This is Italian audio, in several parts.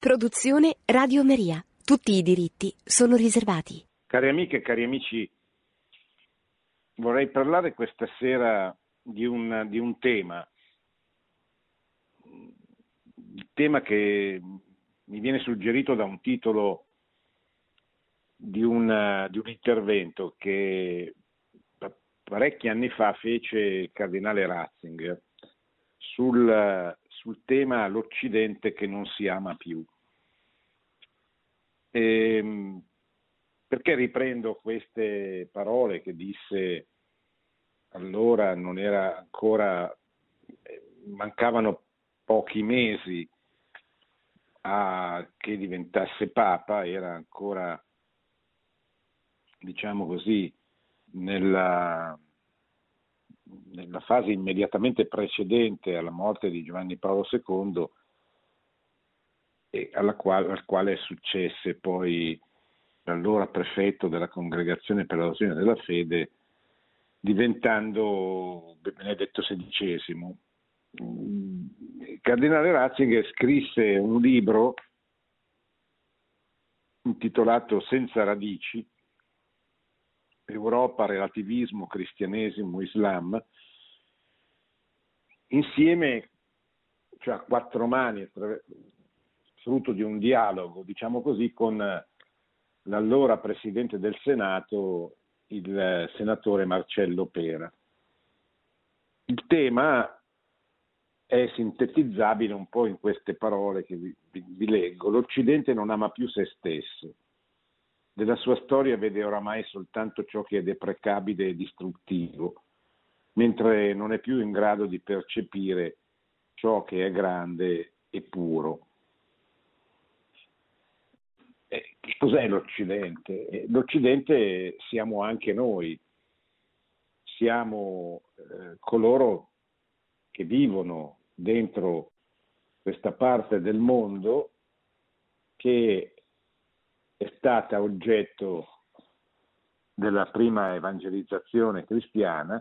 Produzione Radio Maria. Tutti i diritti sono riservati. Cari amiche e cari amici, vorrei parlare questa sera di un, di un tema, il tema che mi viene suggerito da un titolo di un, di un intervento che parecchi anni fa fece il cardinale Ratzinger sul, sul tema l'Occidente che non si ama più. E, ehm, perché riprendo queste parole che disse allora, non era ancora, eh, mancavano pochi mesi a che diventasse Papa, era ancora, diciamo così, nella, nella fase immediatamente precedente alla morte di Giovanni Paolo II, e quale, al quale successe poi l'allora prefetto della congregazione per l'adozione della fede, diventando Benedetto XVI. Cardinale Ratzinger scrisse un libro intitolato Senza radici, Europa, relativismo, cristianesimo, Islam, insieme, cioè a quattro mani, frutto di un dialogo, diciamo così, con l'allora Presidente del Senato, il senatore Marcello Pera. Il tema è sintetizzabile un po' in queste parole che vi, vi, vi leggo. L'Occidente non ama più se stesso della sua storia vede oramai soltanto ciò che è deprecabile e distruttivo, mentre non è più in grado di percepire ciò che è grande e puro. Eh, cos'è l'Occidente? Eh, L'Occidente siamo anche noi, siamo eh, coloro che vivono dentro questa parte del mondo che è stata oggetto della prima evangelizzazione cristiana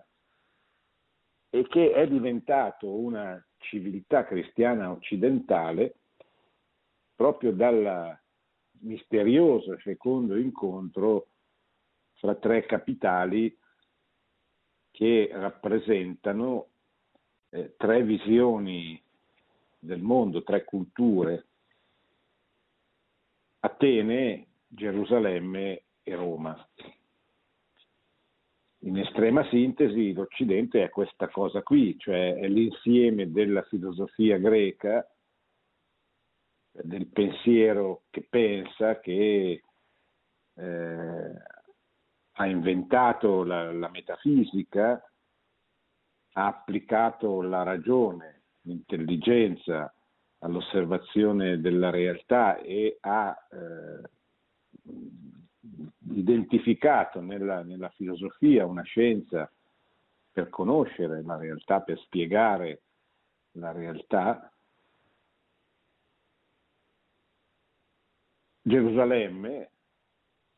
e che è diventato una civiltà cristiana occidentale proprio dal misterioso e fecondo incontro fra tre capitali che rappresentano eh, tre visioni del mondo, tre culture. Atene Gerusalemme e Roma. In estrema sintesi l'Occidente è questa cosa qui, cioè è l'insieme della filosofia greca, del pensiero che pensa, che eh, ha inventato la, la metafisica, ha applicato la ragione, l'intelligenza all'osservazione della realtà e ha eh, identificato nella, nella filosofia una scienza per conoscere la realtà, per spiegare la realtà, Gerusalemme,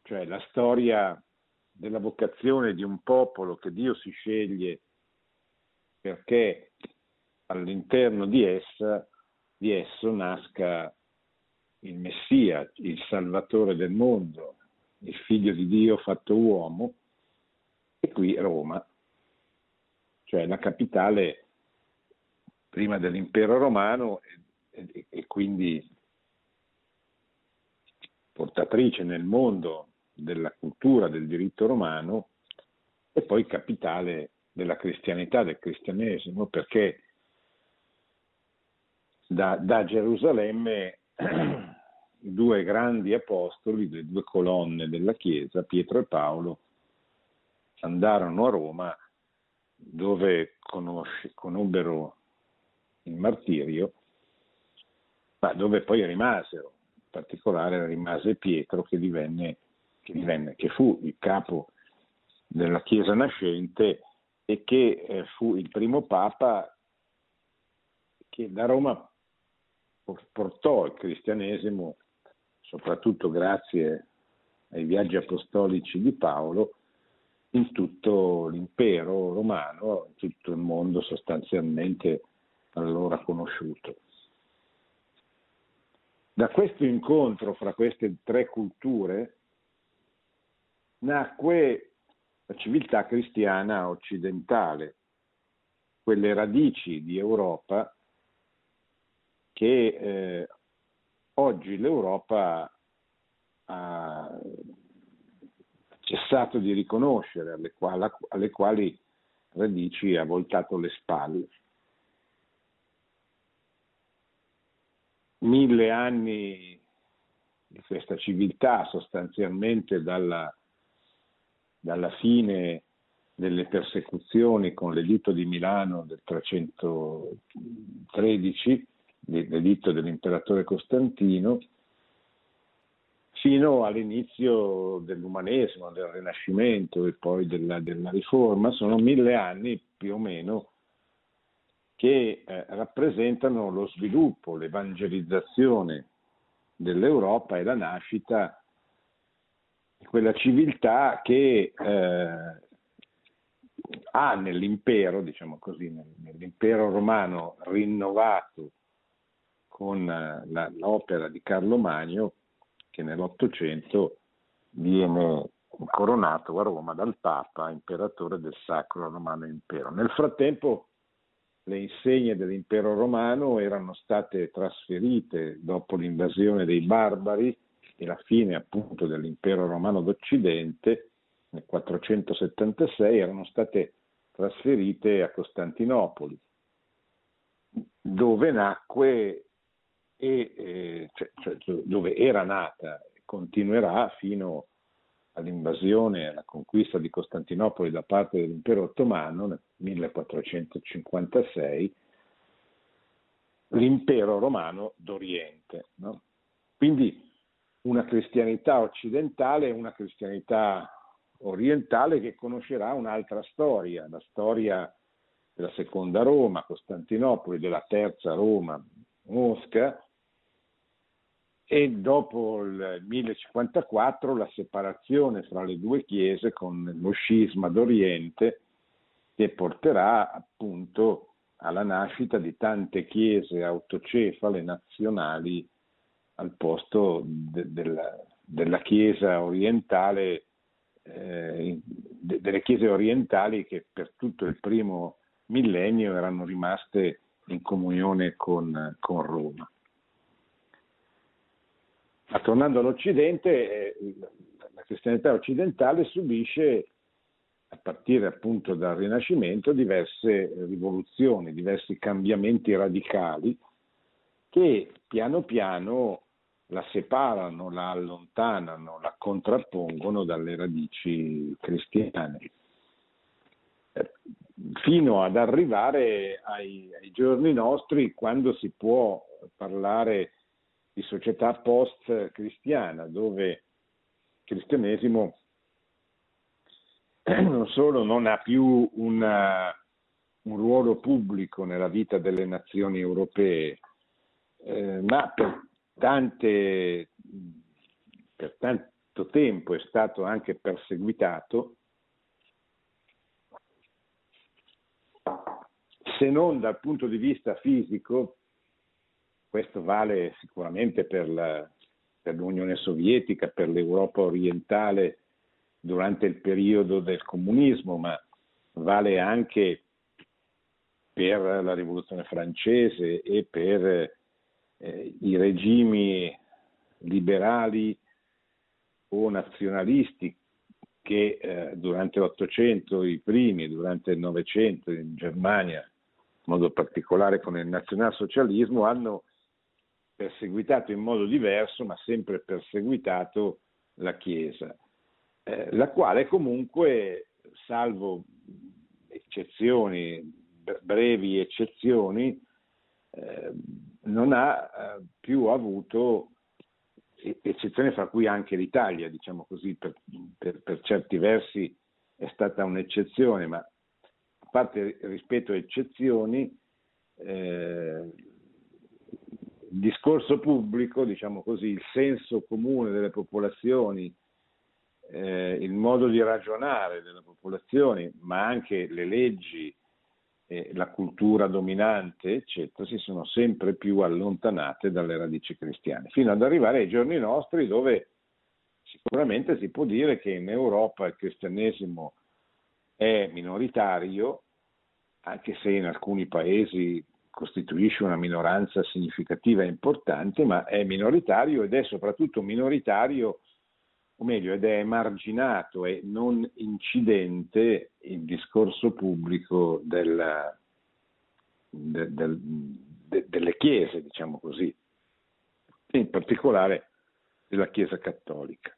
cioè la storia della vocazione di un popolo che Dio si sceglie perché all'interno di, essa, di esso nasca il Messia, il Salvatore del mondo, il Figlio di Dio fatto uomo, e qui Roma, cioè la capitale prima dell'impero romano e, e, e quindi portatrice nel mondo della cultura del diritto romano e poi capitale della cristianità, del cristianesimo, perché da, da Gerusalemme i due grandi apostoli, le due colonne della Chiesa, Pietro e Paolo, andarono a Roma dove conosce, conobbero il martirio, ma dove poi rimasero. Particolare rimase Pietro che, divenne, che, divenne, che fu il capo della Chiesa nascente e che eh, fu il primo Papa che da Roma portò il cristianesimo, soprattutto grazie ai viaggi apostolici di Paolo, in tutto l'impero romano, in tutto il mondo sostanzialmente allora conosciuto. Da questo incontro fra queste tre culture nacque la civiltà cristiana occidentale, quelle radici di Europa che eh, oggi l'Europa ha cessato di riconoscere, alle quali, alle quali radici ha voltato le spalle. Mille anni di questa civiltà, sostanzialmente dalla, dalla fine delle persecuzioni con l'editto di Milano del 313, l'editto dell'imperatore Costantino, fino all'inizio dell'umanesimo, del Rinascimento e poi della, della Riforma, sono mille anni più o meno che eh, rappresentano lo sviluppo, l'evangelizzazione dell'Europa e la nascita di quella civiltà che eh, ha nell'impero, diciamo così, nell'impero romano rinnovato con eh, la, l'opera di Carlo Magno, che nell'Ottocento viene coronato a Roma dal Papa, imperatore del Sacro Romano Impero. Nel frattempo le insegne dell'impero romano erano state trasferite dopo l'invasione dei barbari e la fine appunto dell'impero romano d'Occidente nel 476 erano state trasferite a Costantinopoli, dove nacque e eh, cioè, cioè, dove era nata e continuerà fino all'invasione e alla conquista di Costantinopoli da parte dell'impero ottomano nel 1456, l'impero romano d'Oriente. No? Quindi una cristianità occidentale e una cristianità orientale che conoscerà un'altra storia, la storia della seconda Roma, Costantinopoli, della terza Roma, Mosca, e dopo il 1054 la separazione fra le due chiese con lo scisma d'Oriente che porterà appunto alla nascita di tante chiese autocefale nazionali al posto de- della, della chiesa orientale, eh, de- delle chiese orientali che per tutto il primo millennio erano rimaste in comunione con, con Roma. Ma tornando all'Occidente, eh, la cristianità occidentale subisce, a partire appunto dal Rinascimento, diverse rivoluzioni, diversi cambiamenti radicali che piano piano la separano, la allontanano, la contrappongono dalle radici cristiane, eh, fino ad arrivare ai, ai giorni nostri quando si può parlare di società post-cristiana, dove il cristianesimo non solo non ha più una, un ruolo pubblico nella vita delle nazioni europee, eh, ma per, tante, per tanto tempo è stato anche perseguitato, se non dal punto di vista fisico, questo vale sicuramente per, la, per l'Unione Sovietica, per l'Europa orientale durante il periodo del comunismo, ma vale anche per la rivoluzione francese e per eh, i regimi liberali o nazionalisti che eh, durante l'Ottocento, i primi, durante il Novecento in Germania, in modo particolare con il nazionalsocialismo, hanno perseguitato in modo diverso, ma sempre perseguitato la Chiesa, eh, la quale comunque, salvo eccezioni, brevi eccezioni, eh, non ha eh, più avuto eccezioni fra cui anche l'Italia, diciamo così, per, per, per certi versi è stata un'eccezione, ma a parte rispetto a eccezioni, eh, il discorso pubblico, diciamo così, il senso comune delle popolazioni, eh, il modo di ragionare delle popolazioni, ma anche le leggi e la cultura dominante, eccetera, si sono sempre più allontanate dalle radici cristiane, fino ad arrivare ai giorni nostri dove sicuramente si può dire che in Europa il cristianesimo è minoritario, anche se in alcuni paesi costituisce una minoranza significativa e importante, ma è minoritario ed è soprattutto minoritario, o meglio, ed è emarginato e non incidente il discorso pubblico del, del, del, de, delle chiese, diciamo così, in particolare della Chiesa cattolica.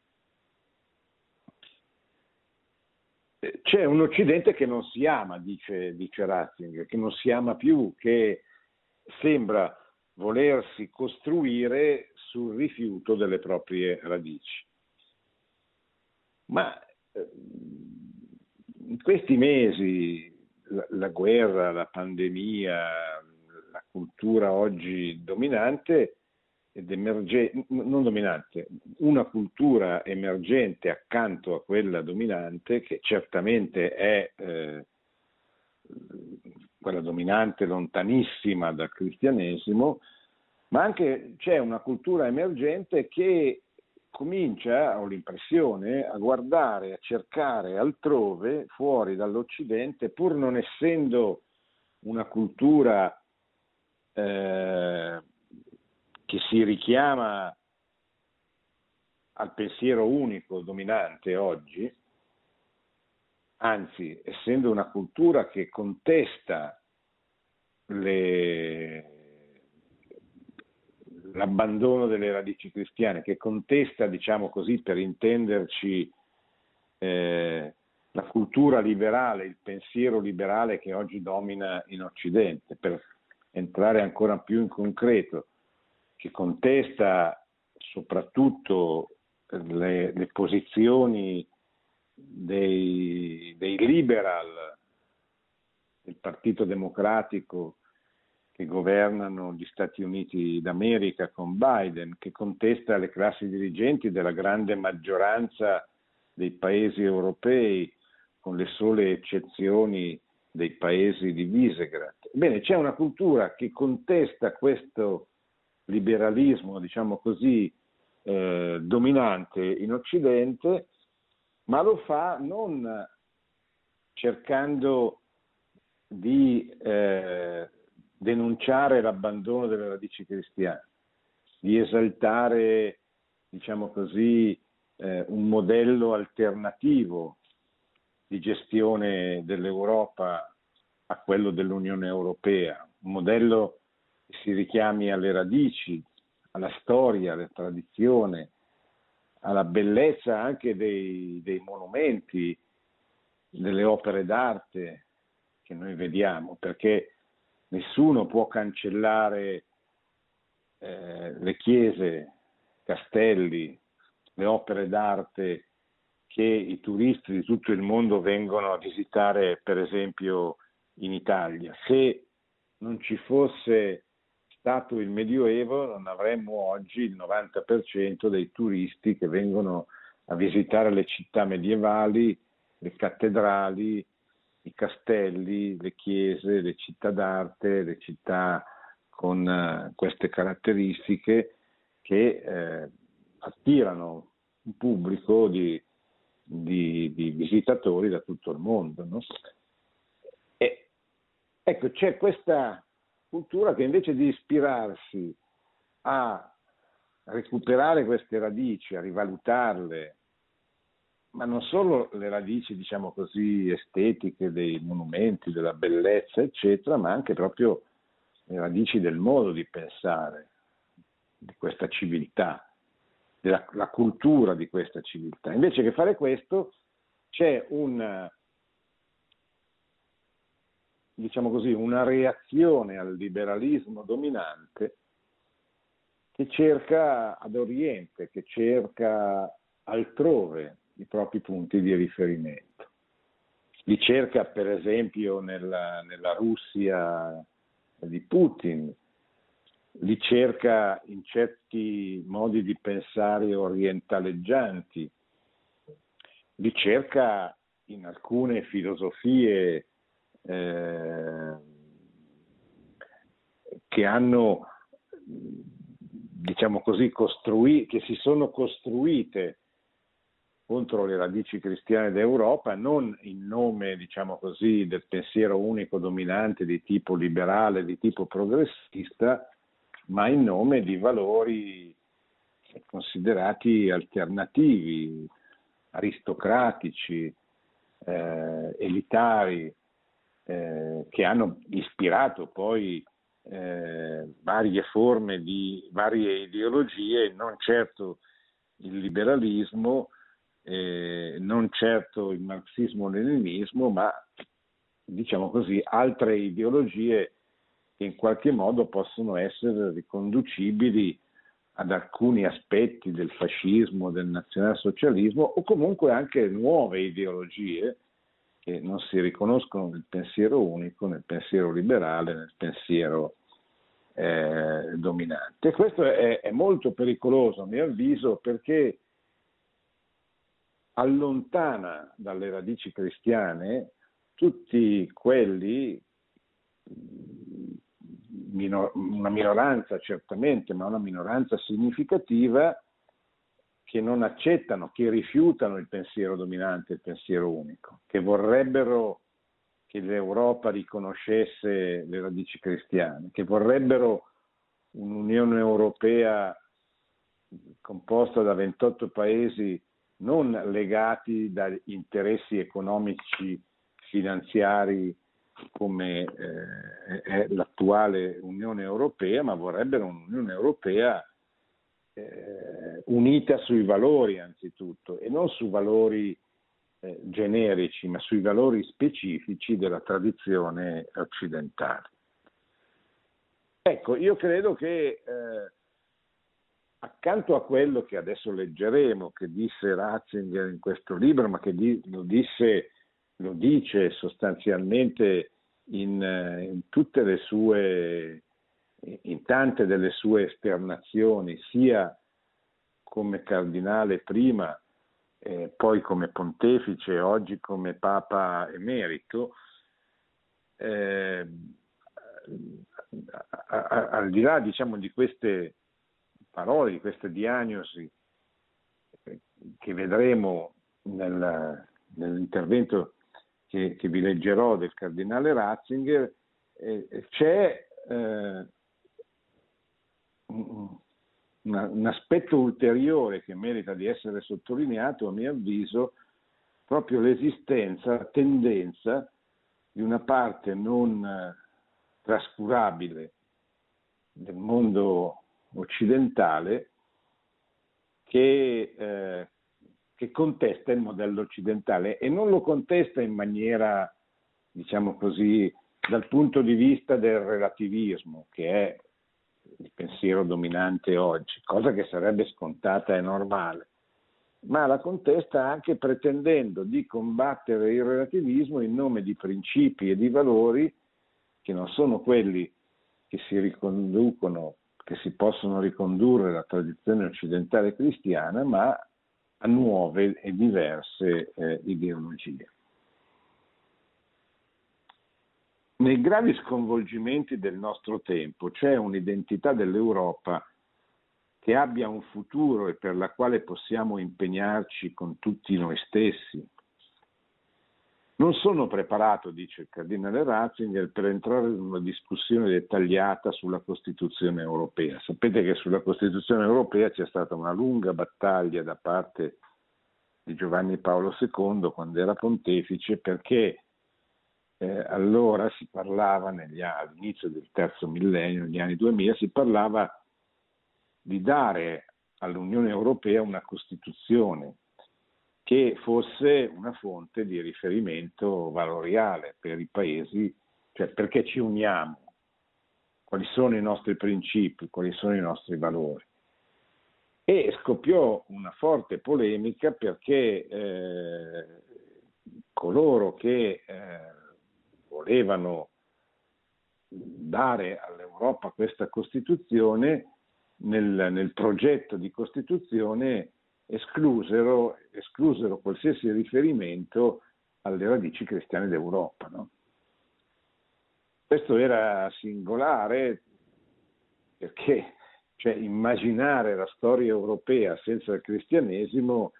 C'è un Occidente che non si ama, dice, dice Ratzinger, che non si ama più, che sembra volersi costruire sul rifiuto delle proprie radici. Ma eh, in questi mesi la, la guerra, la pandemia, la cultura oggi dominante ed emergente, non dominante, una cultura emergente accanto a quella dominante, che certamente è eh, quella dominante lontanissima dal cristianesimo, ma anche c'è una cultura emergente che comincia, ho l'impressione, a guardare, a cercare altrove, fuori dall'Occidente, pur non essendo una cultura eh, che si richiama al pensiero unico dominante oggi, anzi essendo una cultura che contesta le, l'abbandono delle radici cristiane, che contesta, diciamo così, per intenderci, eh, la cultura liberale, il pensiero liberale che oggi domina in Occidente, per entrare ancora più in concreto, che contesta soprattutto le, le posizioni dei, dei, liberal del Partito Democratico che governano gli Stati Uniti d'America con Biden, che contesta le classi dirigenti della grande maggioranza dei paesi europei, con le sole eccezioni dei paesi di Visegrad. Bene, c'è una cultura che contesta questo liberalismo, diciamo così, eh, dominante in Occidente, ma lo fa non cercando di eh, denunciare l'abbandono delle radici cristiane, di esaltare, diciamo così, eh, un modello alternativo di gestione dell'Europa a quello dell'Unione Europea, un modello si richiami alle radici, alla storia, alla tradizione, alla bellezza anche dei, dei monumenti, delle opere d'arte che noi vediamo, perché nessuno può cancellare eh, le chiese, castelli, le opere d'arte che i turisti di tutto il mondo vengono a visitare, per esempio, in Italia. Se non ci fosse stato il Medioevo non avremmo oggi il 90% dei turisti che vengono a visitare le città medievali, le cattedrali, i castelli, le chiese, le città d'arte, le città con uh, queste caratteristiche che eh, attirano un pubblico di, di, di, visitatori da tutto il mondo. No? E, ecco, c'è questa cultura che invece di ispirarsi a recuperare queste radici, a rivalutarle, ma non solo le radici, diciamo così, estetiche dei monumenti, della bellezza, eccetera, ma anche proprio le radici del modo di pensare, di questa civiltà, della cultura di questa civiltà. Invece che fare questo c'è un diciamo così, una reazione al liberalismo dominante che cerca ad Oriente, che cerca altrove i propri punti di riferimento. Li cerca per esempio nella, nella Russia di Putin, li cerca in certi modi di pensare orientaleggianti, li cerca in alcune filosofie eh, che hanno, diciamo così, costruì, che si sono costruite contro le radici cristiane d'Europa, non in nome, diciamo così, del pensiero unico dominante di tipo liberale, di tipo progressista, ma in nome di valori considerati alternativi, aristocratici, eh, elitari, eh, che hanno ispirato poi eh, varie forme di varie ideologie, non certo il liberalismo, eh, non certo il marxismo-leninismo, ma diciamo così altre ideologie che in qualche modo possono essere riconducibili ad alcuni aspetti del fascismo, del nazionalsocialismo o comunque anche nuove ideologie che non si riconoscono nel pensiero unico, nel pensiero liberale, nel pensiero eh, dominante. Questo è, è molto pericoloso a mio avviso perché allontana dalle radici cristiane tutti quelli, minor, una minoranza certamente, ma una minoranza significativa, che non accettano, che rifiutano il pensiero dominante, il pensiero unico, che vorrebbero che l'Europa riconoscesse le radici cristiane, che vorrebbero un'Unione Europea composta da 28 paesi non legati da interessi economici finanziari come eh, è l'attuale Unione Europea, ma vorrebbero un'Unione Europea eh, unita sui valori anzitutto e non su valori eh, generici, ma sui valori specifici della tradizione occidentale. Ecco, io credo che eh, accanto a quello che adesso leggeremo, che disse Ratzinger in questo libro, ma che di, lo, disse, lo, dice sostanzialmente in, in, tutte le sue, in tante delle sue esternazioni, sia come cardinale prima, eh, poi come pontefice, oggi come papa emerito, eh, al di là diciamo, di queste parole, di questa diagnosi che vedremo nel, nell'intervento che, che, vi leggerò del cardinale Ratzinger, eh, c'è eh, un, aspetto ulteriore che merita di essere sottolineato, a mio avviso, proprio l'esistenza, la tendenza di una parte non eh, trascurabile del mondo occidentale che, eh, che, contesta il modello occidentale e non lo contesta in maniera, diciamo così, dal punto di vista del relativismo, che è il pensiero dominante oggi, cosa che sarebbe scontata e normale, ma la contesta anche pretendendo di combattere il relativismo in nome di principi e di valori che non sono quelli che si riconducono che si possono ricondurre alla tradizione occidentale cristiana, ma a nuove e diverse eh, ideologie. Nei gravi sconvolgimenti del nostro tempo c'è un'identità dell'Europa che abbia un futuro e per la quale possiamo impegnarci con tutti noi stessi, non sono preparato, dice il cardinale Ratzinger, per entrare in una discussione dettagliata sulla Costituzione europea. Sapete che sulla Costituzione europea c'è stata una lunga battaglia da parte di Giovanni Paolo II quando era pontefice perché eh, allora si parlava, negli, all'inizio del terzo millennio, negli anni 2000, si parlava di dare all'Unione Europea una Costituzione che fosse una fonte di riferimento valoriale per i paesi, cioè perché ci uniamo, quali sono i nostri principi, quali sono i nostri valori. E scoppiò una forte polemica perché eh, coloro che eh, volevano dare all'Europa questa Costituzione, nel, nel progetto di Costituzione esclusero, esclusero qualsiasi riferimento alle radici cristiane d'Europa. No? questo era singolare perché cioè, immaginare la storia europea senza il cristianesimo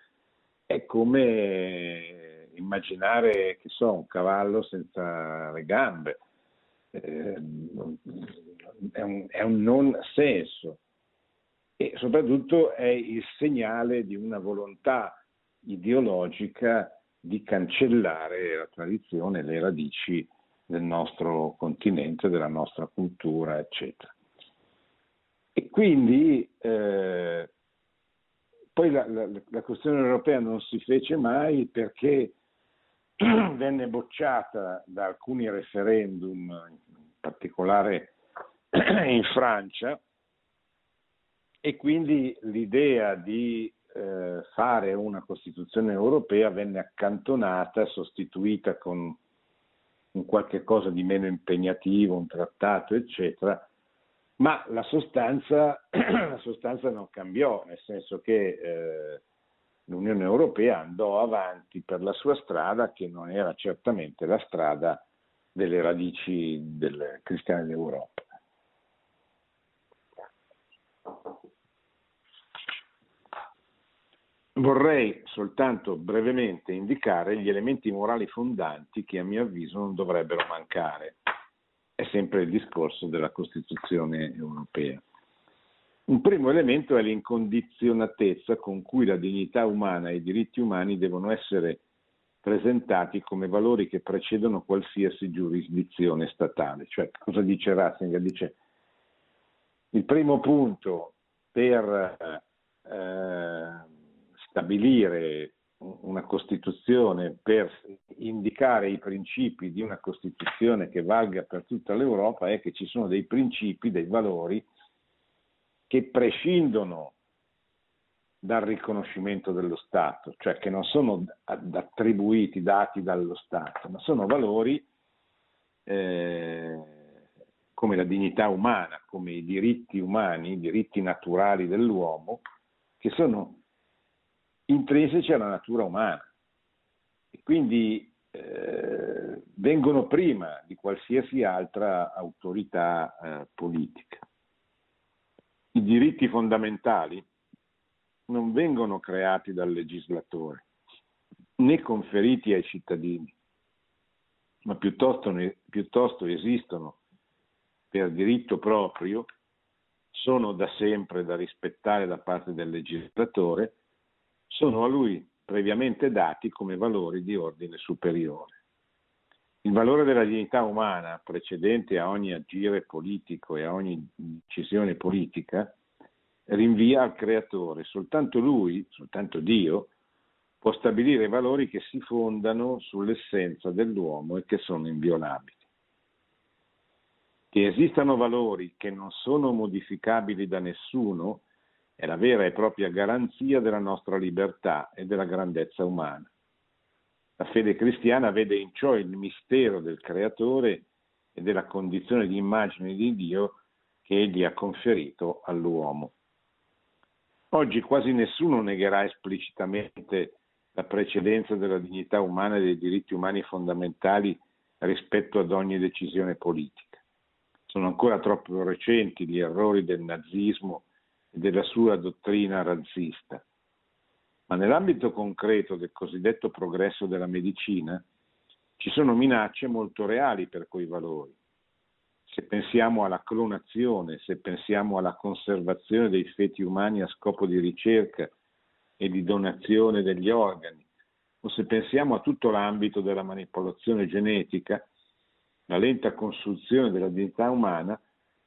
è come immaginare, che so, un cavallo senza le gambe. Eh, è, un, è un non senso e soprattutto è il segnale di una volontà ideologica di cancellare la tradizione, le radici del nostro continente, della nostra cultura, eccetera. E quindi eh, poi la, la, la, questione europea non si fece mai perché venne bocciata da alcuni referendum, in particolare in Francia, e quindi l'idea di eh, fare una Costituzione europea venne accantonata, sostituita con un qualche cosa di meno impegnativo, un trattato, eccetera, ma la sostanza, la sostanza non cambiò, nel senso che eh, l'Unione Europea andò avanti per la sua strada, che non era certamente la strada delle radici del cristiani d'Europa. Vorrei soltanto brevemente indicare gli elementi morali fondanti che a mio avviso non dovrebbero mancare. È sempre il discorso della Costituzione europea. Un primo elemento è l'incondizionatezza con cui la dignità umana e i diritti umani devono essere presentati come valori che precedono qualsiasi giurisdizione statale. Cioè, cosa dice Ratzinger? Dice il primo punto per eh, stabilire una Costituzione per indicare i principi di una Costituzione che valga per tutta l'Europa è che ci sono dei principi, dei valori che prescindono dal riconoscimento dello Stato, cioè che non sono attribuiti, dati dallo Stato, ma sono valori eh, come la dignità umana, come i diritti umani, i diritti naturali dell'uomo, che sono intrinseci alla natura umana e quindi eh, vengono prima di qualsiasi altra autorità eh, politica. I diritti fondamentali non vengono creati dal legislatore né conferiti ai cittadini, ma piuttosto, piuttosto esistono per diritto proprio, sono da sempre da rispettare da parte del legislatore sono a lui previamente dati come valori di ordine superiore. Il valore della dignità umana precedente a ogni agire politico e a ogni decisione politica rinvia al creatore. Soltanto lui, soltanto Dio, può stabilire valori che si fondano sull'essenza dell'uomo e che sono inviolabili. Che esistano valori che non sono modificabili da nessuno è la vera e propria garanzia della nostra libertà e della grandezza umana. La fede cristiana vede in ciò il mistero del Creatore e della condizione di immagine di Dio che egli ha conferito all'uomo. Oggi quasi nessuno negherà esplicitamente la precedenza della dignità umana e dei diritti umani fondamentali rispetto ad ogni decisione politica. Sono ancora troppo recenti gli errori del nazismo e della sua dottrina razzista. Ma nell'ambito concreto del cosiddetto progresso della medicina ci sono minacce molto reali per quei valori. Se pensiamo alla clonazione, se pensiamo alla conservazione dei feti umani a scopo di ricerca e di donazione degli organi, o se pensiamo a tutto l'ambito della manipolazione genetica, la lenta costruzione della dignità umana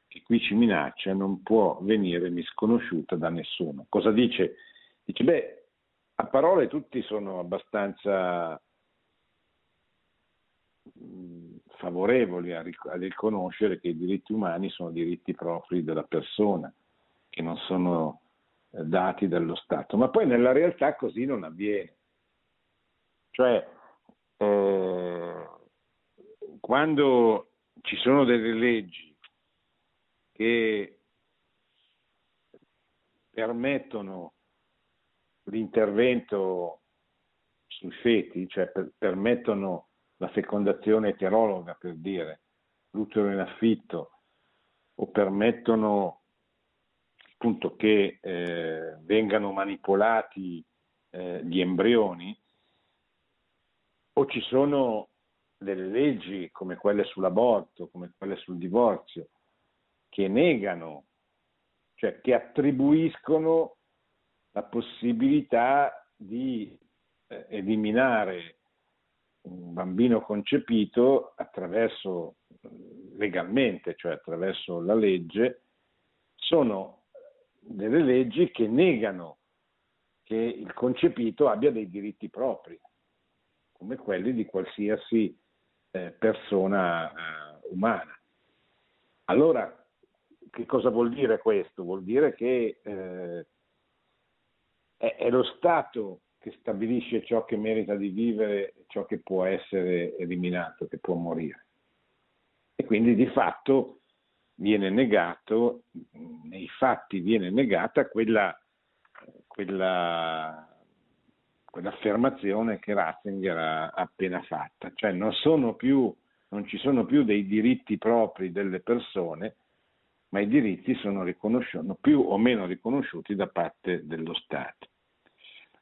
che qui ci minaccia non può venire misconosciuta da nessuno. Cosa dice? Dice, beh, a parole tutti sono abbastanza mm, favorevoli a, riconoscere che i diritti umani sono diritti propri della persona, che non sono eh, dati dallo Stato, ma poi nella realtà così non avviene. Cioè, eh, quando ci sono delle leggi che permettono l'intervento sui feti, cioè per, permettono la fecondazione eterologa, per dire, l'utero in affitto o permettono appunto che eh, vengano manipolati eh, gli embrioni, o ci sono delle leggi come quelle sull'aborto, come quelle sul divorzio, che negano, cioè che attribuiscono la possibilità di eh, eliminare un bambino concepito attraverso legalmente, cioè attraverso la legge, sono delle leggi che negano che il concepito abbia dei diritti propri, come quelli di qualsiasi eh, persona eh, umana. Allora, che cosa vuol dire questo? Vuol dire che eh, è, è, lo Stato che stabilisce ciò che merita di vivere ciò che può essere eliminato, che può morire. E quindi di fatto viene negato, nei fatti viene negata quella, quella, quell'affermazione che Ratzinger ha appena fatta, cioè non, più, non ci sono più dei diritti propri delle persone, ma i diritti sono più o meno riconosciuti da parte dello Stato.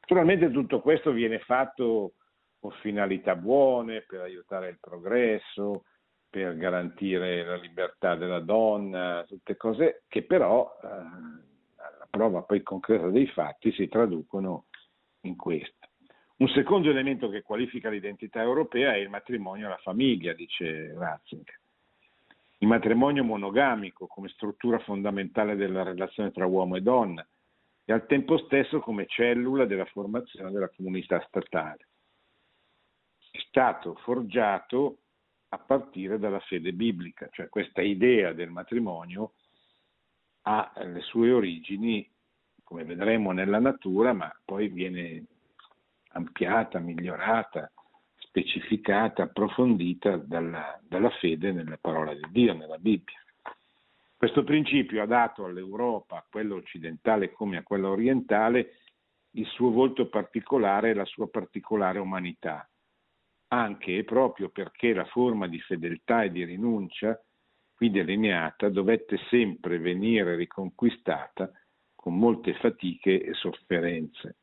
Naturalmente tutto questo viene fatto con finalità buone, per aiutare il progresso, per garantire la libertà della donna, tutte cose che però eh, alla prova poi concreta dei fatti si traducono in questo. Un secondo elemento che qualifica l'identità europea è il matrimonio e la famiglia, dice Ratzinger. Il matrimonio monogamico come struttura fondamentale della relazione tra uomo e donna e al tempo stesso come cellula della formazione della comunità statale. È stato forgiato a partire dalla fede biblica, cioè questa idea del matrimonio ha le sue origini, come vedremo, nella natura, ma poi viene ampliata, migliorata, specificata, approfondita dalla, dalla fede nella parola di Dio, nella Bibbia. Questo principio ha dato all'Europa, a quella occidentale come a quella orientale, il suo volto particolare e la sua particolare umanità anche e proprio perché la forma di fedeltà e di rinuncia qui delineata dovette sempre venire riconquistata con molte fatiche e sofferenze.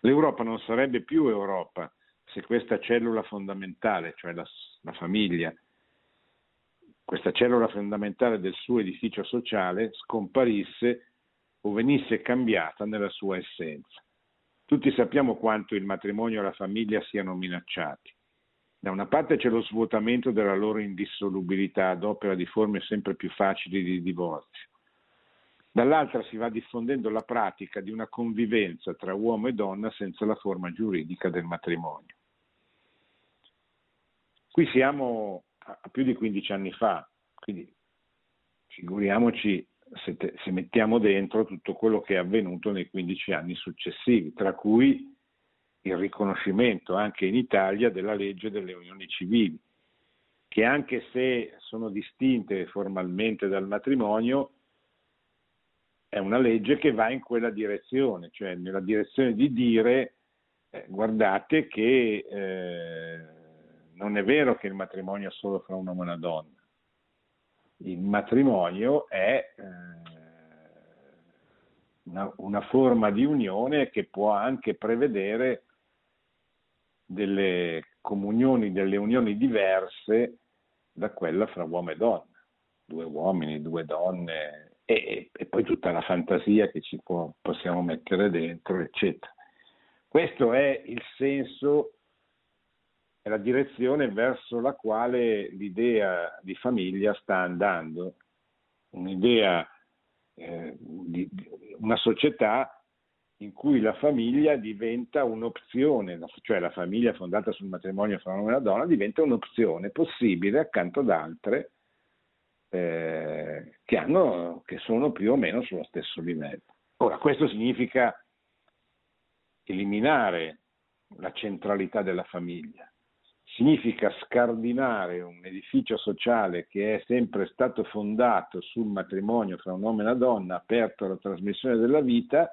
L'Europa non sarebbe più Europa se questa cellula fondamentale, cioè la, la famiglia, questa cellula fondamentale del suo edificio sociale scomparisse o venisse cambiata nella sua essenza. Tutti sappiamo quanto il matrimonio e la famiglia siano minacciati. Da una parte c'è lo svuotamento della loro indissolubilità ad opera di forme sempre più facili di divorzio. Dall'altra si va diffondendo la pratica di una convivenza tra uomo e donna senza la forma giuridica del matrimonio. Qui siamo a più di 15 anni fa, quindi figuriamoci se, te, se, mettiamo dentro tutto quello che è avvenuto nei 15 anni successivi, tra cui il riconoscimento anche in Italia della legge delle unioni civili, che anche se sono distinte formalmente dal matrimonio, è una legge che va in quella direzione, cioè nella direzione di dire eh, guardate che eh, non è vero che il matrimonio è solo fra un uomo e una donna il matrimonio è eh, una, una, forma di unione che può anche prevedere delle comunioni, delle unioni diverse da quella fra uomo e donna, due uomini, due donne e, e poi tutta la fantasia che ci può, possiamo mettere dentro, eccetera. Questo è il senso è la direzione verso la quale l'idea di famiglia sta andando, un'idea eh, di, una società in cui la famiglia diventa un'opzione, cioè la famiglia fondata sul matrimonio fra un uomo e una donna diventa un'opzione possibile accanto ad altre eh, che, hanno, che sono più o meno sullo stesso livello. Ora, questo significa eliminare la centralità della famiglia, significa scardinare un edificio sociale che è sempre stato fondato sul matrimonio fra un uomo e una donna, aperto alla trasmissione della vita,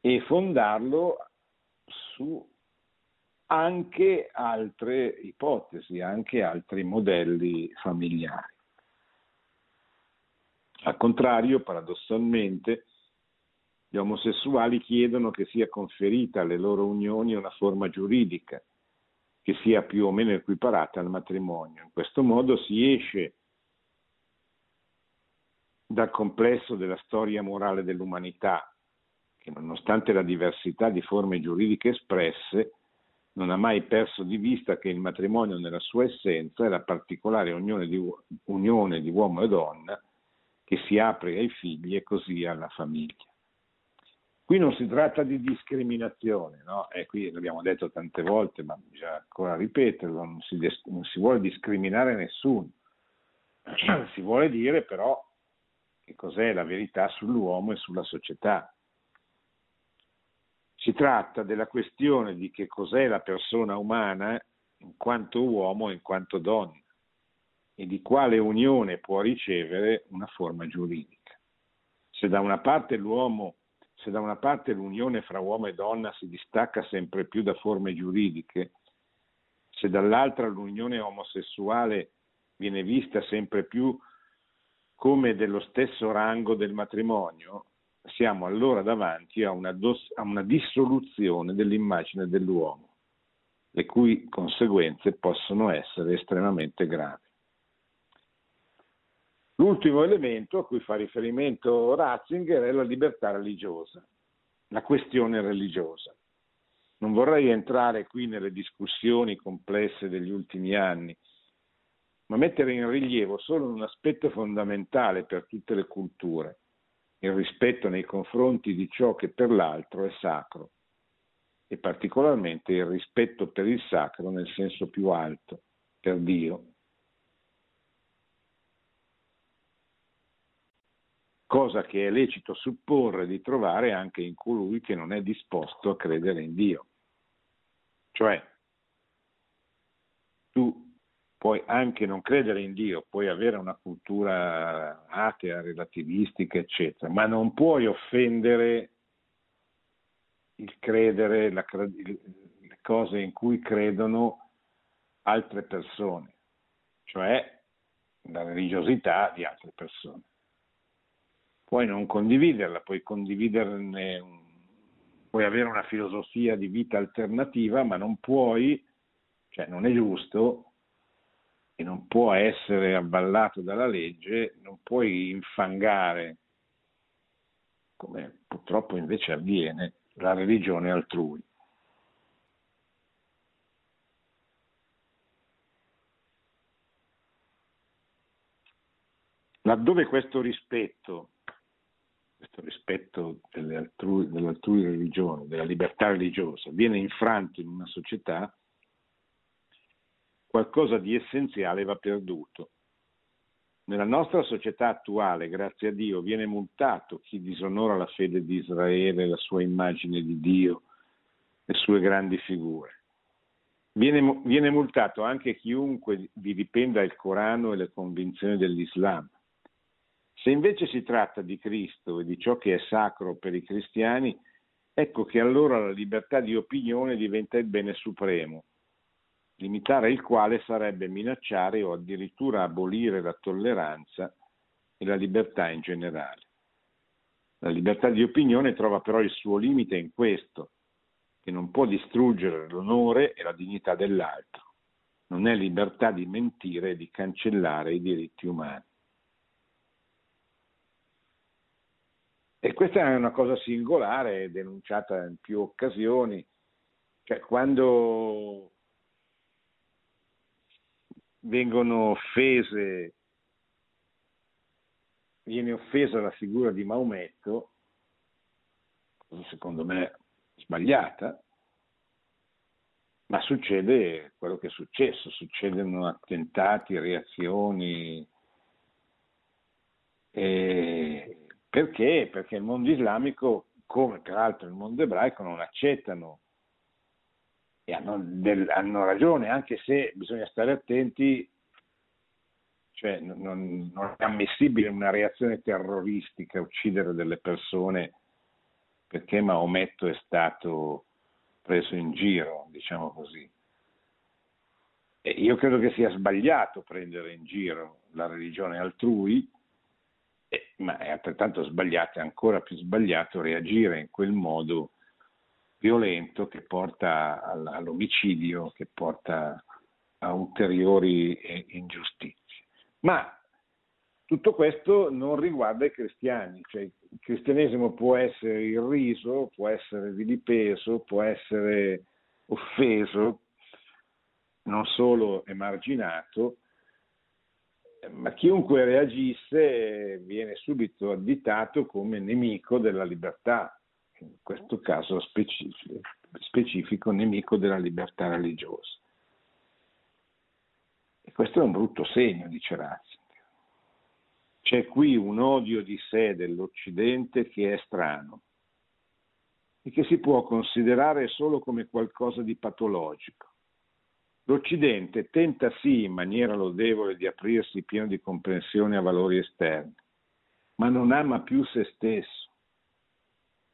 e fondarlo su anche altre ipotesi, anche altri modelli familiari. Al contrario, paradossalmente, gli omosessuali chiedono che sia conferita alle loro unioni una forma giuridica che sia più o meno equiparata al matrimonio. In questo modo si esce dal complesso della storia morale dell'umanità, che nonostante la diversità di forme giuridiche espresse, non ha mai perso di vista che il matrimonio nella sua essenza è la particolare unione di, unione di uomo e donna che si apre ai figli e così alla famiglia. Qui non si tratta di discriminazione, no? e qui l'abbiamo detto tante volte, ma bisogna ancora ripeterlo, non si, non si vuole discriminare nessuno, si vuole dire però che cos'è la verità sull'uomo e sulla società. Si tratta della questione di che cos'è la persona umana in quanto uomo e in quanto donna e di quale unione può ricevere una forma giuridica. Se da una parte l'uomo se da una parte l'unione fra uomo e donna si distacca sempre più da forme giuridiche, se dall'altra l'unione omosessuale viene vista sempre più come dello stesso rango del matrimonio, siamo allora davanti a una, dos- a una dissoluzione dell'immagine dell'uomo, le cui conseguenze possono essere estremamente gravi. L'ultimo elemento a cui fa riferimento Ratzinger è la libertà religiosa, la questione religiosa. Non vorrei entrare qui nelle discussioni complesse degli ultimi anni, ma mettere in rilievo solo un aspetto fondamentale per tutte le culture, il rispetto nei confronti di ciò che per l'altro è sacro, e particolarmente il rispetto per il sacro nel senso più alto, per Dio, cosa che è lecito supporre di trovare anche in colui che non è disposto a credere in Dio. Cioè, tu puoi anche non credere in Dio, puoi avere una cultura atea, relativistica, eccetera, ma non puoi offendere il credere, la, le cose in cui credono altre persone, cioè la religiosità di altre persone puoi non condividerla, puoi condividerne, puoi avere una filosofia di vita alternativa, ma non puoi, cioè non è giusto e non può essere avvallato dalla legge, non puoi infangare, come purtroppo invece avviene, la religione altrui. Laddove questo rispetto questo rispetto altrui, dell'altrui religione, della libertà religiosa, viene infranto in una società, qualcosa di essenziale va perduto. Nella nostra società attuale, grazie a Dio, viene multato chi disonora la fede di Israele, la sua immagine di Dio, le sue grandi figure. Viene, viene multato anche chiunque vilipenda il Corano e le convinzioni dell'Islam se invece si tratta di Cristo e di ciò che è sacro per i cristiani, ecco che allora la libertà di opinione diventa il bene supremo, limitare il quale sarebbe minacciare o addirittura abolire la tolleranza e la libertà in generale. La libertà di opinione trova però il suo limite in questo, che non può distruggere l'onore e la dignità dell'altro. Non è libertà di mentire e di cancellare i diritti umani. E questa è una cosa singolare, denunciata in più occasioni, cioè quando vengono offese, viene offesa la figura di Maometto, secondo me sbagliata, ma succede quello che è successo, succedono attentati, reazioni. E perché? Perché il mondo islamico, come peraltro il mondo ebraico, non accettano e hanno, del, hanno ragione, anche se bisogna stare attenti, cioè non, non è ammissibile una reazione terroristica, uccidere delle persone perché Maometto è stato preso in giro, diciamo così. E io credo che sia sbagliato prendere in giro la religione altrui, ma è altrettanto sbagliato, è ancora più sbagliato reagire in quel modo violento che porta all'omicidio, che porta a ulteriori eh, ingiustizie. Ma tutto questo non riguarda i cristiani, cioè il cristianesimo può essere irriso, può essere vilipeso, può essere offeso, non solo emarginato, ma chiunque reagisse viene subito additato come nemico della libertà, in questo caso specifico, specifico nemico della libertà religiosa. E questo è un brutto segno, dice Ratzinger. C'è qui un odio di sé dell'Occidente che è strano e che si può considerare solo come qualcosa di patologico. L'Occidente tenta sì in maniera lodevole di aprirsi pieno di comprensione a valori esterni, ma non ama più se stesso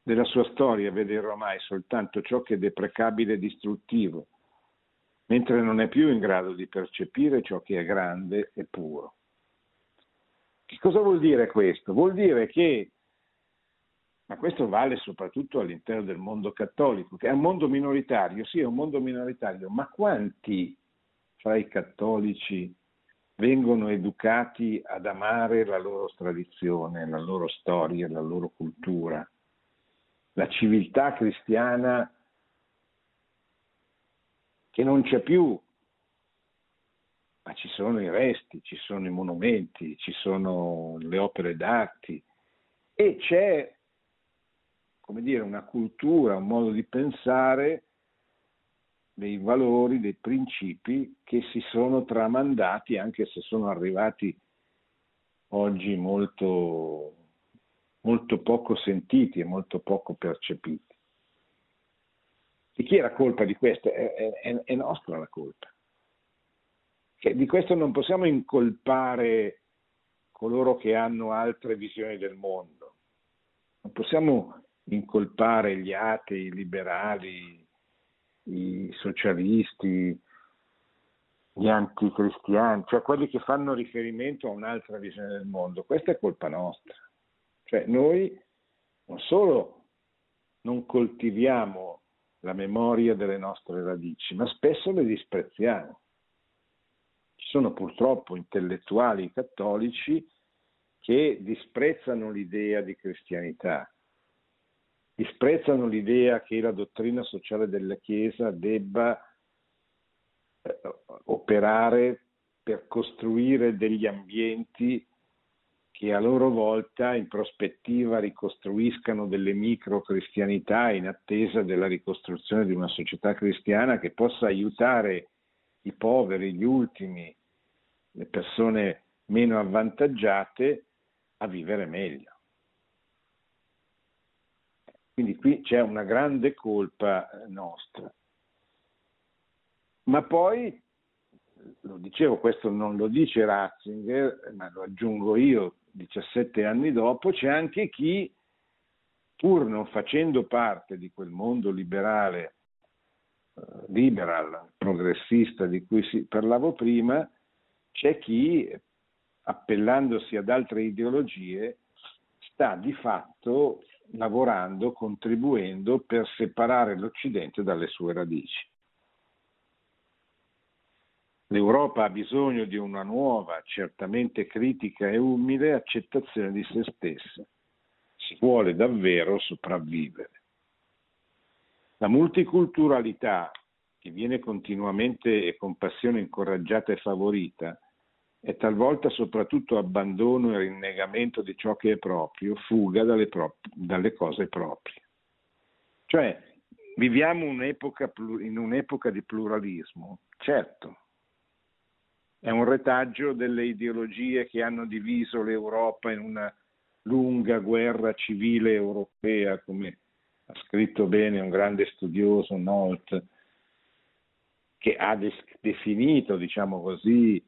della sua storia vede ormai soltanto ciò che è deprecabile e distruttivo, mentre non è più in grado di percepire ciò che è grande e puro. Che cosa vuol dire questo? Vuol dire che, ma questo vale soprattutto all'interno del mondo cattolico, che è un mondo minoritario, sì è un mondo minoritario, ma quanti fra i cattolici vengono educati ad amare la loro tradizione, la loro storia, la loro cultura? la civiltà cristiana che non c'è più, ma ci sono i resti, ci sono i monumenti, ci sono le opere d'arte e c'è, come dire, una cultura, un modo di pensare dei valori, dei principi che si sono tramandati anche se sono arrivati oggi molto molto poco sentiti e molto poco percepiti. Di chi è la colpa di questo? È, è, è nostra la colpa. Che di questo non possiamo incolpare coloro che hanno altre visioni del mondo. Non possiamo incolpare gli atei, i liberali, i socialisti, gli anticristiani, cioè quelli che fanno riferimento a un'altra visione del mondo. Questa è colpa nostra. Cioè noi non solo non coltiviamo la memoria delle nostre radici, ma spesso le disprezziamo. Ci sono purtroppo intellettuali cattolici che disprezzano l'idea di cristianità, disprezzano l'idea che la dottrina sociale della Chiesa debba eh, operare per costruire degli ambienti che a loro volta in prospettiva ricostruiscano delle micro cristianità in attesa della ricostruzione di una società cristiana che possa aiutare i poveri, gli ultimi, le persone meno avvantaggiate a vivere meglio. Quindi qui c'è una grande colpa nostra. Ma poi, lo dicevo, questo non lo dice Ratzinger, ma lo aggiungo io 17 anni dopo, c'è anche chi, pur non facendo parte di quel mondo liberale, eh, liberal, progressista di cui si parlavo prima, c'è chi, appellandosi ad altre ideologie, sta di fatto lavorando, contribuendo per separare l'Occidente dalle sue radici. L'Europa ha bisogno di una nuova, certamente critica e umile, accettazione di se stessa. Si vuole davvero sopravvivere. La multiculturalità, che viene continuamente e con passione incoraggiata e favorita, è talvolta soprattutto abbandono e rinnegamento di ciò che è proprio, fuga dalle, pro- dalle cose proprie. Cioè, viviamo un'epoca, in un'epoca di pluralismo, certo, è un retaggio delle ideologie che hanno diviso l'Europa in una lunga guerra civile europea, come ha scritto bene un grande studioso Nolt, che ha definito, diciamo così,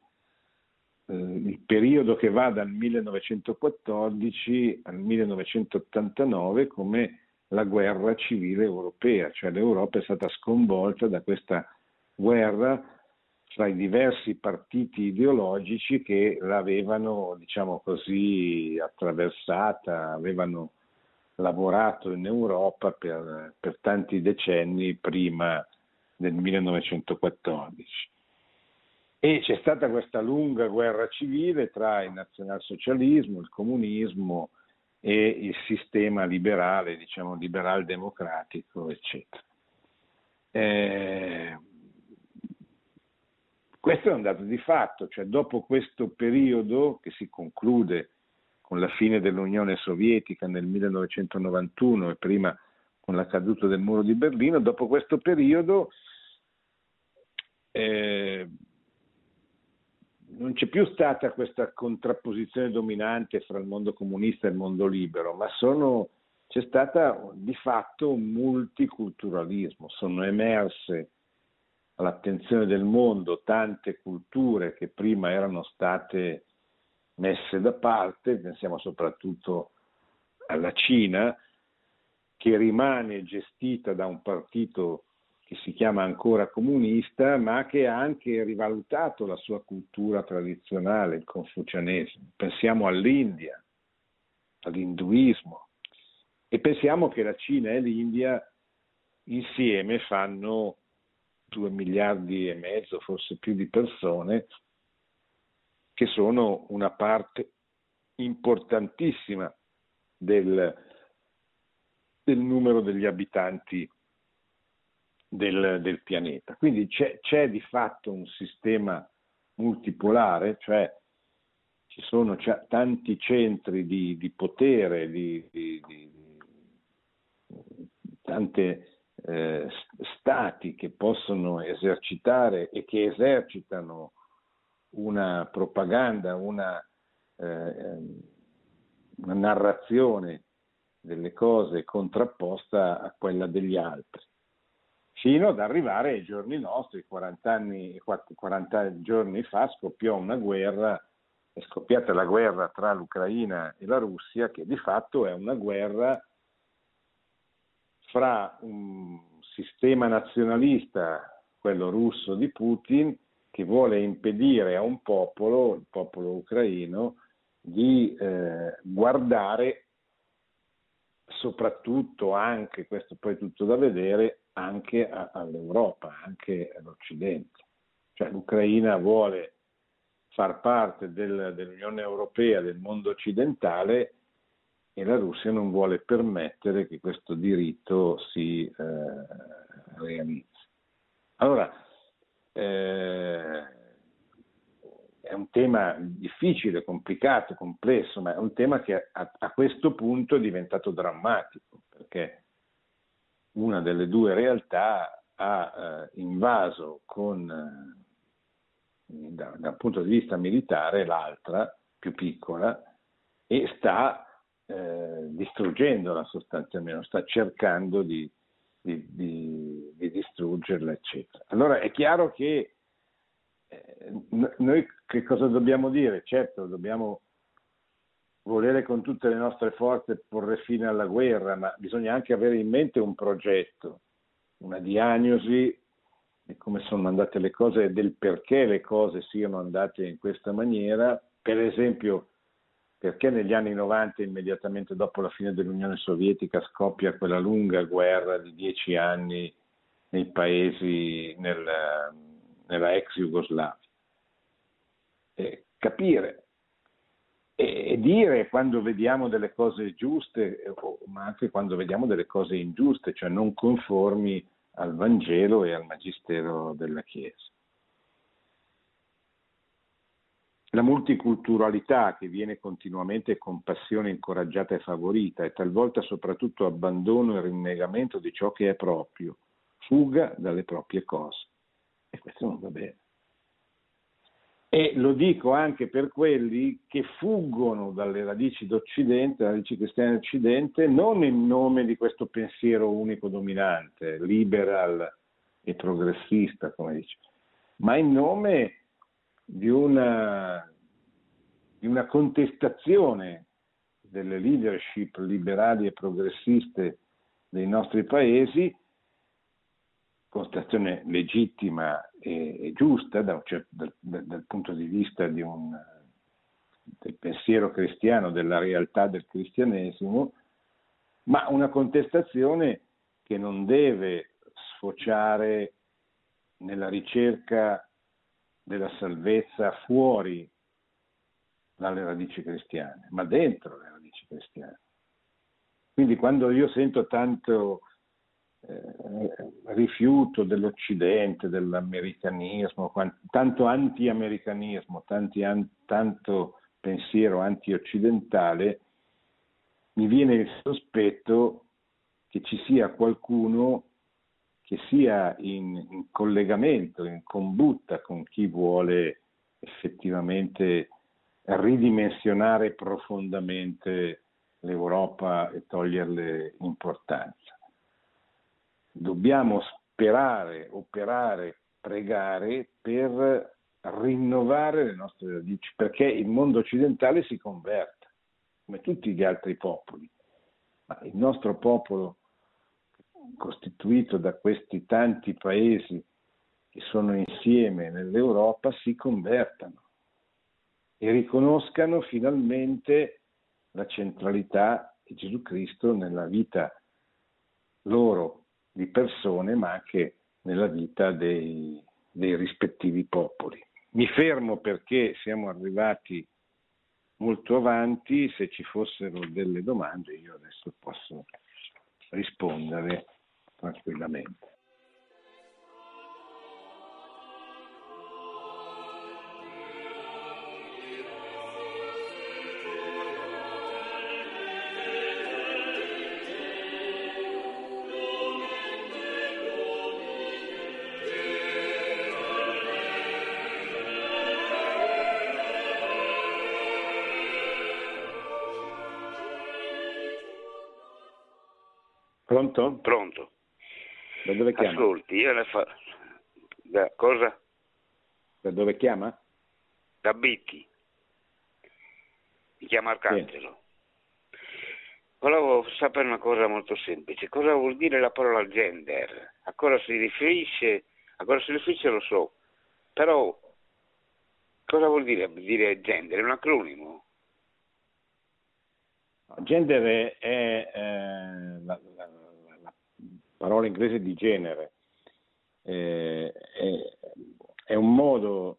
eh, il periodo che va dal 1914 al 1989 come la guerra civile europea, cioè l'Europa è stata sconvolta da questa guerra fra i diversi partiti ideologici che l'avevano, diciamo così, attraversata, avevano lavorato in Europa per, per tanti decenni prima del 1914. E c'è stata questa lunga guerra civile tra il nazionalsocialismo, il comunismo e il sistema liberale, diciamo liberal democratico, eccetera. Eh, questo è un dato di fatto, cioè dopo questo periodo che si conclude con la fine dell'Unione Sovietica nel 1991 e prima con la caduta del muro di Berlino, dopo questo periodo eh, non c'è più stata questa contrapposizione dominante fra il mondo comunista e il mondo libero, ma sono, c'è stato di fatto un multiculturalismo, sono emerse all'attenzione del mondo tante culture che prima erano state messe da parte, pensiamo soprattutto alla Cina, che rimane gestita da un partito che si chiama ancora comunista, ma che ha anche rivalutato la sua cultura tradizionale, il confucianesimo. Pensiamo all'India, all'induismo e pensiamo che la Cina e l'India insieme fanno due miliardi e mezzo, forse più di persone, che sono una parte importantissima del, del numero degli abitanti del, del pianeta. Quindi c'è, c'è, di fatto un sistema multipolare, cioè ci sono tanti centri di, di potere, di, di, di tante eh, stati che possono esercitare e che esercitano una propaganda, una, eh, una narrazione delle cose contrapposta a quella degli altri fino ad arrivare ai giorni nostri, 40, anni, 40 giorni fa scoppiò una guerra, è scoppiata la guerra tra l'Ucraina e la Russia, che di fatto è una guerra fra un sistema nazionalista, quello russo di Putin, che vuole impedire a un popolo, il popolo ucraino, di eh, guardare soprattutto anche, questo poi è tutto da vedere, anche a, all'Europa, anche all'Occidente. Cioè l'Ucraina vuole far parte del, dell'Unione Europea, del mondo occidentale e la Russia non vuole permettere che questo diritto si eh, realizzi. Allora, eh, è un tema difficile, complicato, complesso, ma è un tema che a, a questo punto è diventato drammatico, perché una delle due realtà ha eh, invaso con, eh, da, dal punto di vista militare l'altra, più piccola, e sta eh, distruggendola sostanzialmente, sta cercando di, di, di, di, distruggerla, eccetera. Allora è chiaro che eh, noi che cosa dobbiamo dire? Certo, dobbiamo volere con tutte le nostre forze porre fine alla guerra, ma bisogna anche avere in mente un progetto, una diagnosi di come sono andate le cose e del perché le cose siano andate in questa maniera. Per esempio, perché negli anni 90, immediatamente dopo la fine dell'Unione Sovietica, scoppia quella lunga guerra di dieci anni nei paesi, nel, nella ex Jugoslavia. Eh, capire e dire quando vediamo delle cose giuste, ma anche quando vediamo delle cose ingiuste, cioè non conformi al Vangelo e al Magistero della Chiesa. La multiculturalità che viene continuamente con passione incoraggiata e favorita e talvolta soprattutto abbandono e rinnegamento di ciò che è proprio, fuga dalle proprie cose. E questo non va bene. E lo dico anche per quelli che fuggono dalle radici d'Occidente, radici cristiane d'Occidente, non in nome di questo pensiero unico dominante, liberal e progressista, come dice, ma in nome di una, di una contestazione delle leadership liberali e progressiste dei nostri paesi, constatazione legittima e, e giusta da certo, dal, dal, punto di vista di un, del pensiero cristiano, della realtà del cristianesimo, ma una contestazione che non deve sfociare nella ricerca della salvezza fuori dalle radici cristiane, ma dentro le radici cristiane. Quindi quando io sento tanto rifiuto dell'Occidente, dell'americanismo, tanto anti-americanismo, an- tanto pensiero anti-occidentale, mi viene il sospetto che ci sia qualcuno che sia in, in collegamento, in combutta con chi vuole effettivamente ridimensionare profondamente l'Europa e toglierle importanza. Dobbiamo sperare, operare, pregare per rinnovare le nostre radici, perché il mondo occidentale si converta, come tutti gli altri popoli, ma il nostro popolo costituito da questi tanti paesi che sono insieme nell'Europa si convertano e riconoscano finalmente la centralità di Gesù Cristo nella vita loro di persone, ma anche nella vita dei, dei rispettivi popoli. Mi fermo perché siamo arrivati molto avanti, se ci fossero delle domande io adesso posso rispondere tranquillamente. Pronto? Pronto. Da dove chiama? Ascolti, io ne fa... Da cosa? Da dove chiama? Da Bitti. Mi chiama Arcangelo. Sì. Volevo sapere una cosa molto semplice. Cosa vuol dire la parola gender? A cosa si riferisce? A cosa si riferisce lo so. Però cosa vuol dire dire gender? È un acronimo? Gender è, è eh, la, la, parola inglese di genere. Eh, è, è, un modo,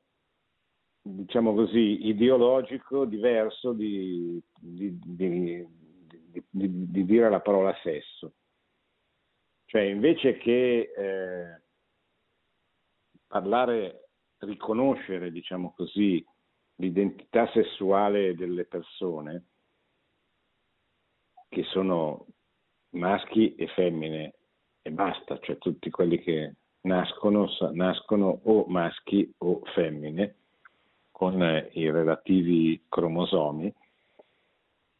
diciamo così, ideologico diverso di, di, di, di dire la parola sesso. Cioè invece che eh, parlare, riconoscere, diciamo così, l'identità sessuale delle persone, che sono maschi e femmine e basta, cioè tutti quelli che nascono, nascono o maschi o femmine con eh, i relativi cromosomi,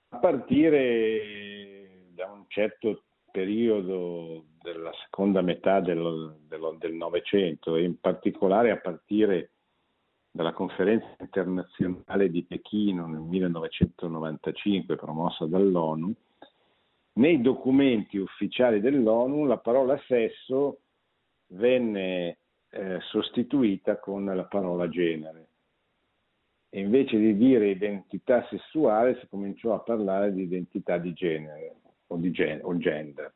a partire da un certo periodo della seconda metà del, del Novecento e in particolare a partire dalla conferenza internazionale di Pechino nel 1995 promossa dall'ONU, nei documenti ufficiali dell'ONU la parola sesso venne eh, sostituita con la parola genere e invece di dire identità sessuale si cominciò a parlare di identità di genere o, di gen- o gender.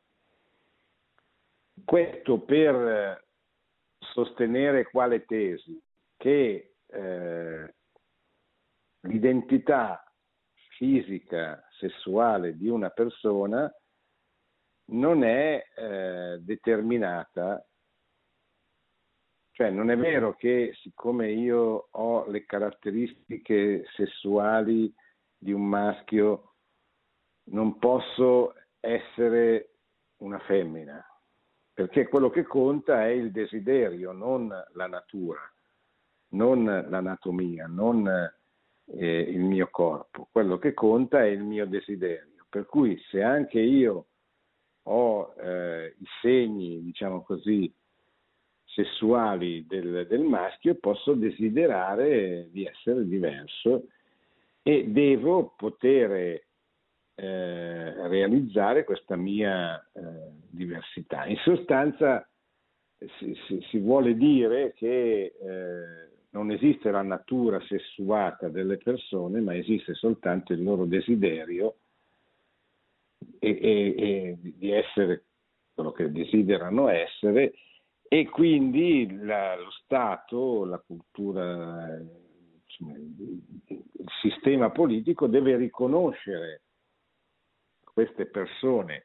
Questo per sostenere quale tesi? Che eh, l'identità fisica, sessuale di una persona non è eh, determinata, cioè non è vero che siccome io ho le caratteristiche sessuali di un maschio non posso essere una femmina, perché quello che conta è il desiderio, non la natura, non l'anatomia, non eh, il mio corpo, quello che conta è il mio desiderio. Per cui se anche io ho eh, i segni, diciamo così, sessuali del, del maschio, posso desiderare di essere diverso e devo poter eh, realizzare questa mia eh, diversità. In sostanza si, si, si, vuole dire che eh, non esiste la natura sessuata delle persone, ma esiste soltanto il loro desiderio e, e, e di essere quello che desiderano essere e quindi la, lo Stato, la cultura, insomma, il sistema politico deve riconoscere queste persone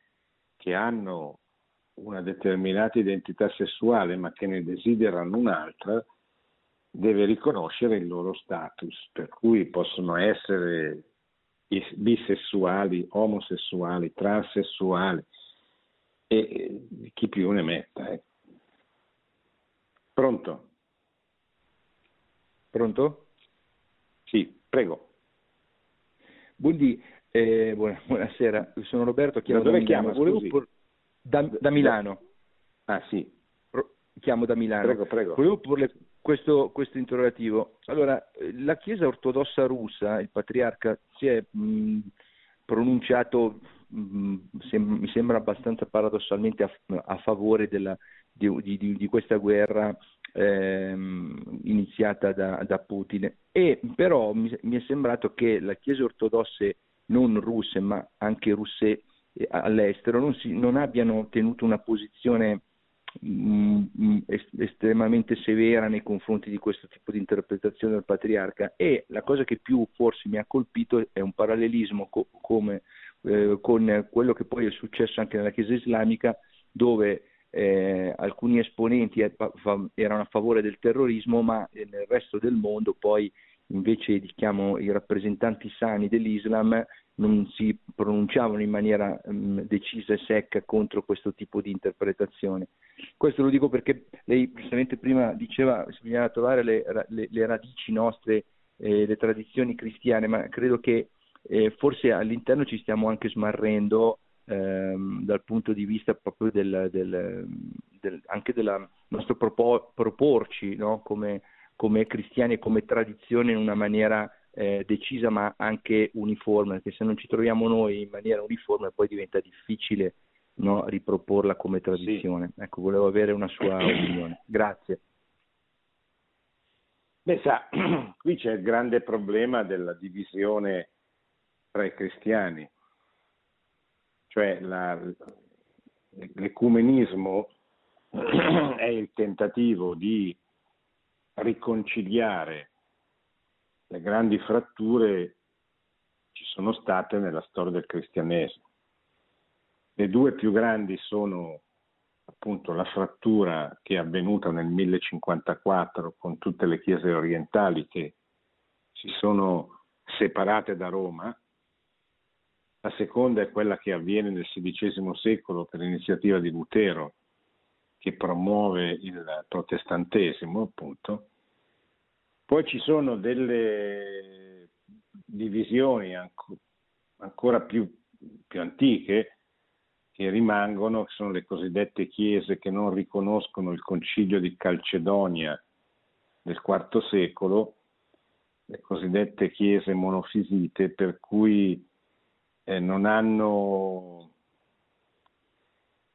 che hanno una determinata identità sessuale ma che ne desiderano un'altra, deve riconoscere il loro status, per cui possono essere bisessuali, omosessuali, transessuali e chi più ne metta. Eh. Pronto? Pronto? Sì, prego. Buondì, eh, buonasera, sono Roberto, chiamo da, Milano. Por... Da, da, Milano. Ah sì. Chiamo da Milano. Prego, prego. Volevo porle questo, questo interrogativo. Allora, la Chiesa ortodossa russa, il patriarca, si è mh, pronunciato, mh, sem- mi sembra abbastanza paradossalmente a, a favore della, di, di, di, questa guerra ehm, iniziata da, da, Putin. E però mi, mi, è sembrato che la Chiesa ortodosse non russe ma anche russe eh, all'estero non, si, non abbiano tenuto una posizione mm, mm, estremamente severa nei confronti di questo tipo di interpretazione del patriarca. E la cosa che più forse mi ha colpito è un parallelismo co- come, eh, con quello che poi è successo anche nella Chiesa islamica dove eh, alcuni esponenti erano a favore del terrorismo ma nel resto del mondo poi invece diciamo, i rappresentanti sani dell'Islam non si pronunciavano in maniera um, decisa e secca contro questo tipo di interpretazione. Questo lo dico perché lei giustamente prima diceva che bisognava trovare le, le, le radici nostre, eh, le tradizioni cristiane, ma credo che eh, forse all'interno ci stiamo anche smarrendo ehm, dal punto di vista proprio del, del, del, anche del nostro propor- proporci no? come come cristiani e come tradizione in una maniera eh, decisa ma anche uniforme, perché se non ci troviamo noi in maniera uniforme poi diventa difficile no, riproporla come tradizione. Sì. Ecco, volevo avere una sua opinione. Grazie. Beh, sa, qui c'è il grande problema della divisione tra i cristiani, cioè la, l'ecumenismo è il tentativo di riconciliare le grandi fratture ci sono state nella storia del cristianesimo. Le due più grandi sono appunto la frattura che è avvenuta nel 1054 con tutte le chiese orientali che si sono separate da Roma, la seconda è quella che avviene nel XVI secolo per iniziativa di Lutero, che promuove il protestantesimo, appunto. Poi ci sono delle divisioni ancora più, più antiche che rimangono, che sono le cosiddette chiese che non riconoscono il concilio di Calcedonia del IV secolo, le cosiddette chiese monofisite, per cui eh, non hanno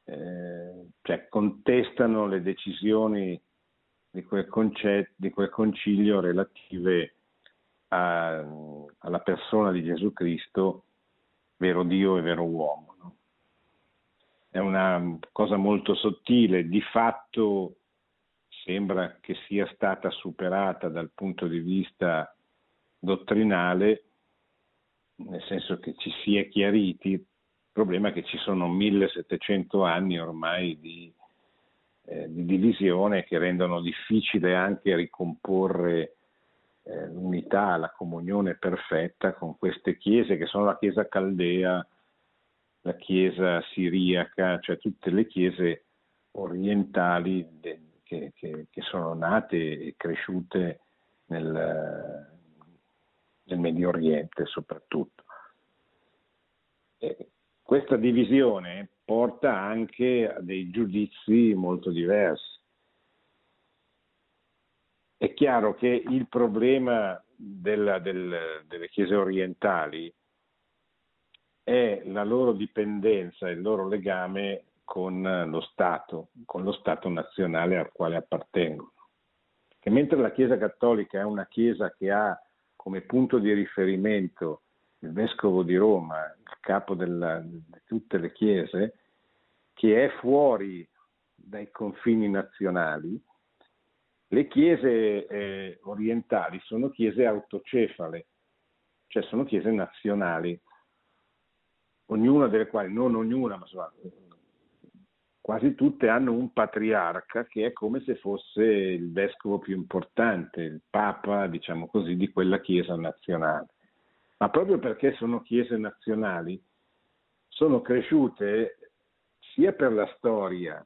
eh, cioè contestano le decisioni di quel, concetto, di quel concilio relative a, alla persona di Gesù Cristo, vero Dio e vero uomo. No? È una cosa molto sottile, di fatto sembra che sia stata superata dal punto di vista dottrinale, nel senso che ci si è chiariti il problema è che ci sono 1700 anni ormai di, eh, di divisione che rendono difficile anche ricomporre eh, l'unità, la comunione perfetta con queste chiese che sono la chiesa caldea, la chiesa siriaca, cioè tutte le chiese orientali de, che, che, che, sono nate e cresciute nel, nel Medio Oriente soprattutto. E questa divisione porta anche a dei giudizi molto diversi. È chiaro che il problema della, del, delle chiese orientali è la loro dipendenza, il loro legame con lo Stato, con lo Stato nazionale al quale appartengono. Che mentre la Chiesa Cattolica è una Chiesa che ha come punto di riferimento il Vescovo di Roma, il capo della, di tutte le Chiese, che è fuori dai confini nazionali, le chiese eh, orientali sono chiese autocefale, cioè sono chiese nazionali, ognuna delle quali, non ognuna, ma insomma, quasi tutte hanno un patriarca che è come se fosse il vescovo più importante, il papa, diciamo così, di quella chiesa nazionale. Ma proprio perché sono chiese nazionali, sono cresciute sia per la storia,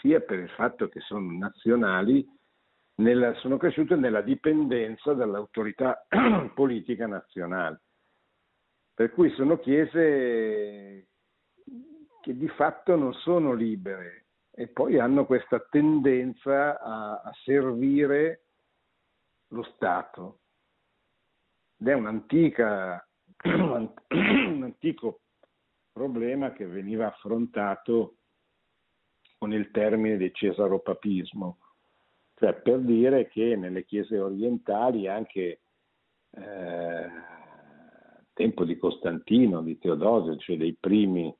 sia per il fatto che sono nazionali, nella, sono cresciute nella dipendenza dall'autorità politica nazionale. Per cui sono chiese che di fatto non sono libere e poi hanno questa tendenza a, a servire lo Stato. Ed è un antico problema che veniva affrontato con il termine di cesaropapismo cioè per dire che nelle chiese orientali anche eh, tempo di Costantino, di Teodosio, cioè dei primi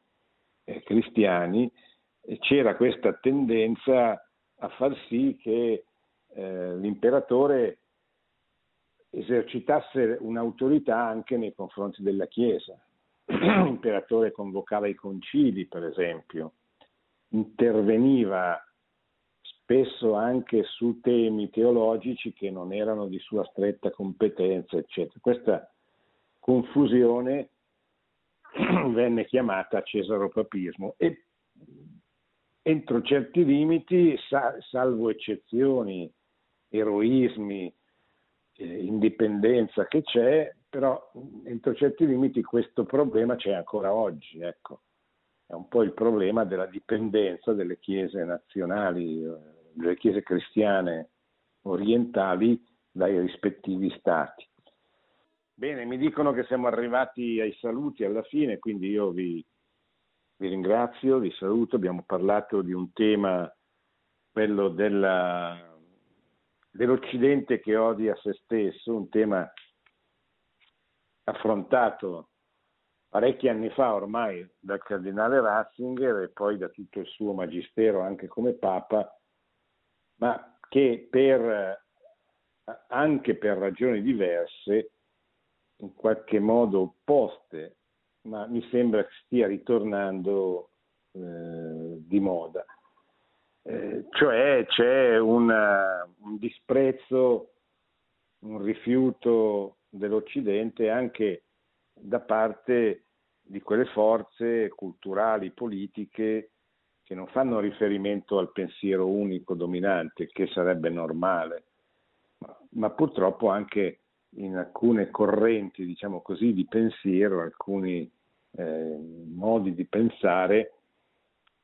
eh, cristiani, c'era questa tendenza a far sì che eh, l'imperatore esercitasse un'autorità anche nei confronti della Chiesa. L'imperatore convocava i concili, per esempio, interveniva spesso anche su temi teologici che non erano di sua stretta competenza, eccetera. Questa confusione venne chiamata cesaropapismo e entro certi limiti, salvo eccezioni, eroismi, eh, indipendenza che c'è, però entro certi limiti questo problema c'è ancora oggi. Ecco. È un po' il problema della dipendenza delle chiese nazionali eh, delle chiese cristiane orientali dai rispettivi stati. Bene, mi dicono che siamo arrivati ai saluti alla fine, quindi io vi, vi ringrazio, vi saluto. Abbiamo parlato di un tema, quello della, dell'Occidente che odia se stesso, un tema affrontato parecchi anni fa ormai dal cardinale Ratzinger e poi da tutto il suo magistero anche come Papa ma che per, anche per ragioni diverse, in qualche modo opposte, ma mi sembra che stia ritornando eh, di moda. Eh, cioè c'è una, un disprezzo, un rifiuto dell'Occidente anche da parte di quelle forze culturali, politiche che non fanno riferimento al pensiero unico dominante, che sarebbe normale, ma, purtroppo anche in alcune correnti, diciamo così, di pensiero, alcuni eh, modi di pensare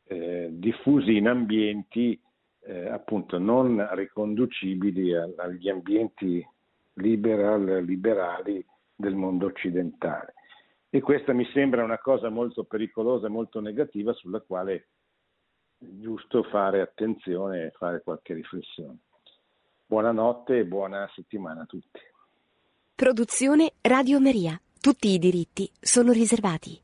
eh, diffusi in ambienti eh, appunto non riconducibili agli ambienti liberal, liberali del mondo occidentale. E questa mi sembra una cosa molto pericolosa molto negativa sulla quale giusto fare attenzione e fare qualche riflessione. Buonanotte e buona settimana a tutti. Produzione Radio Maria. Tutti i diritti sono riservati.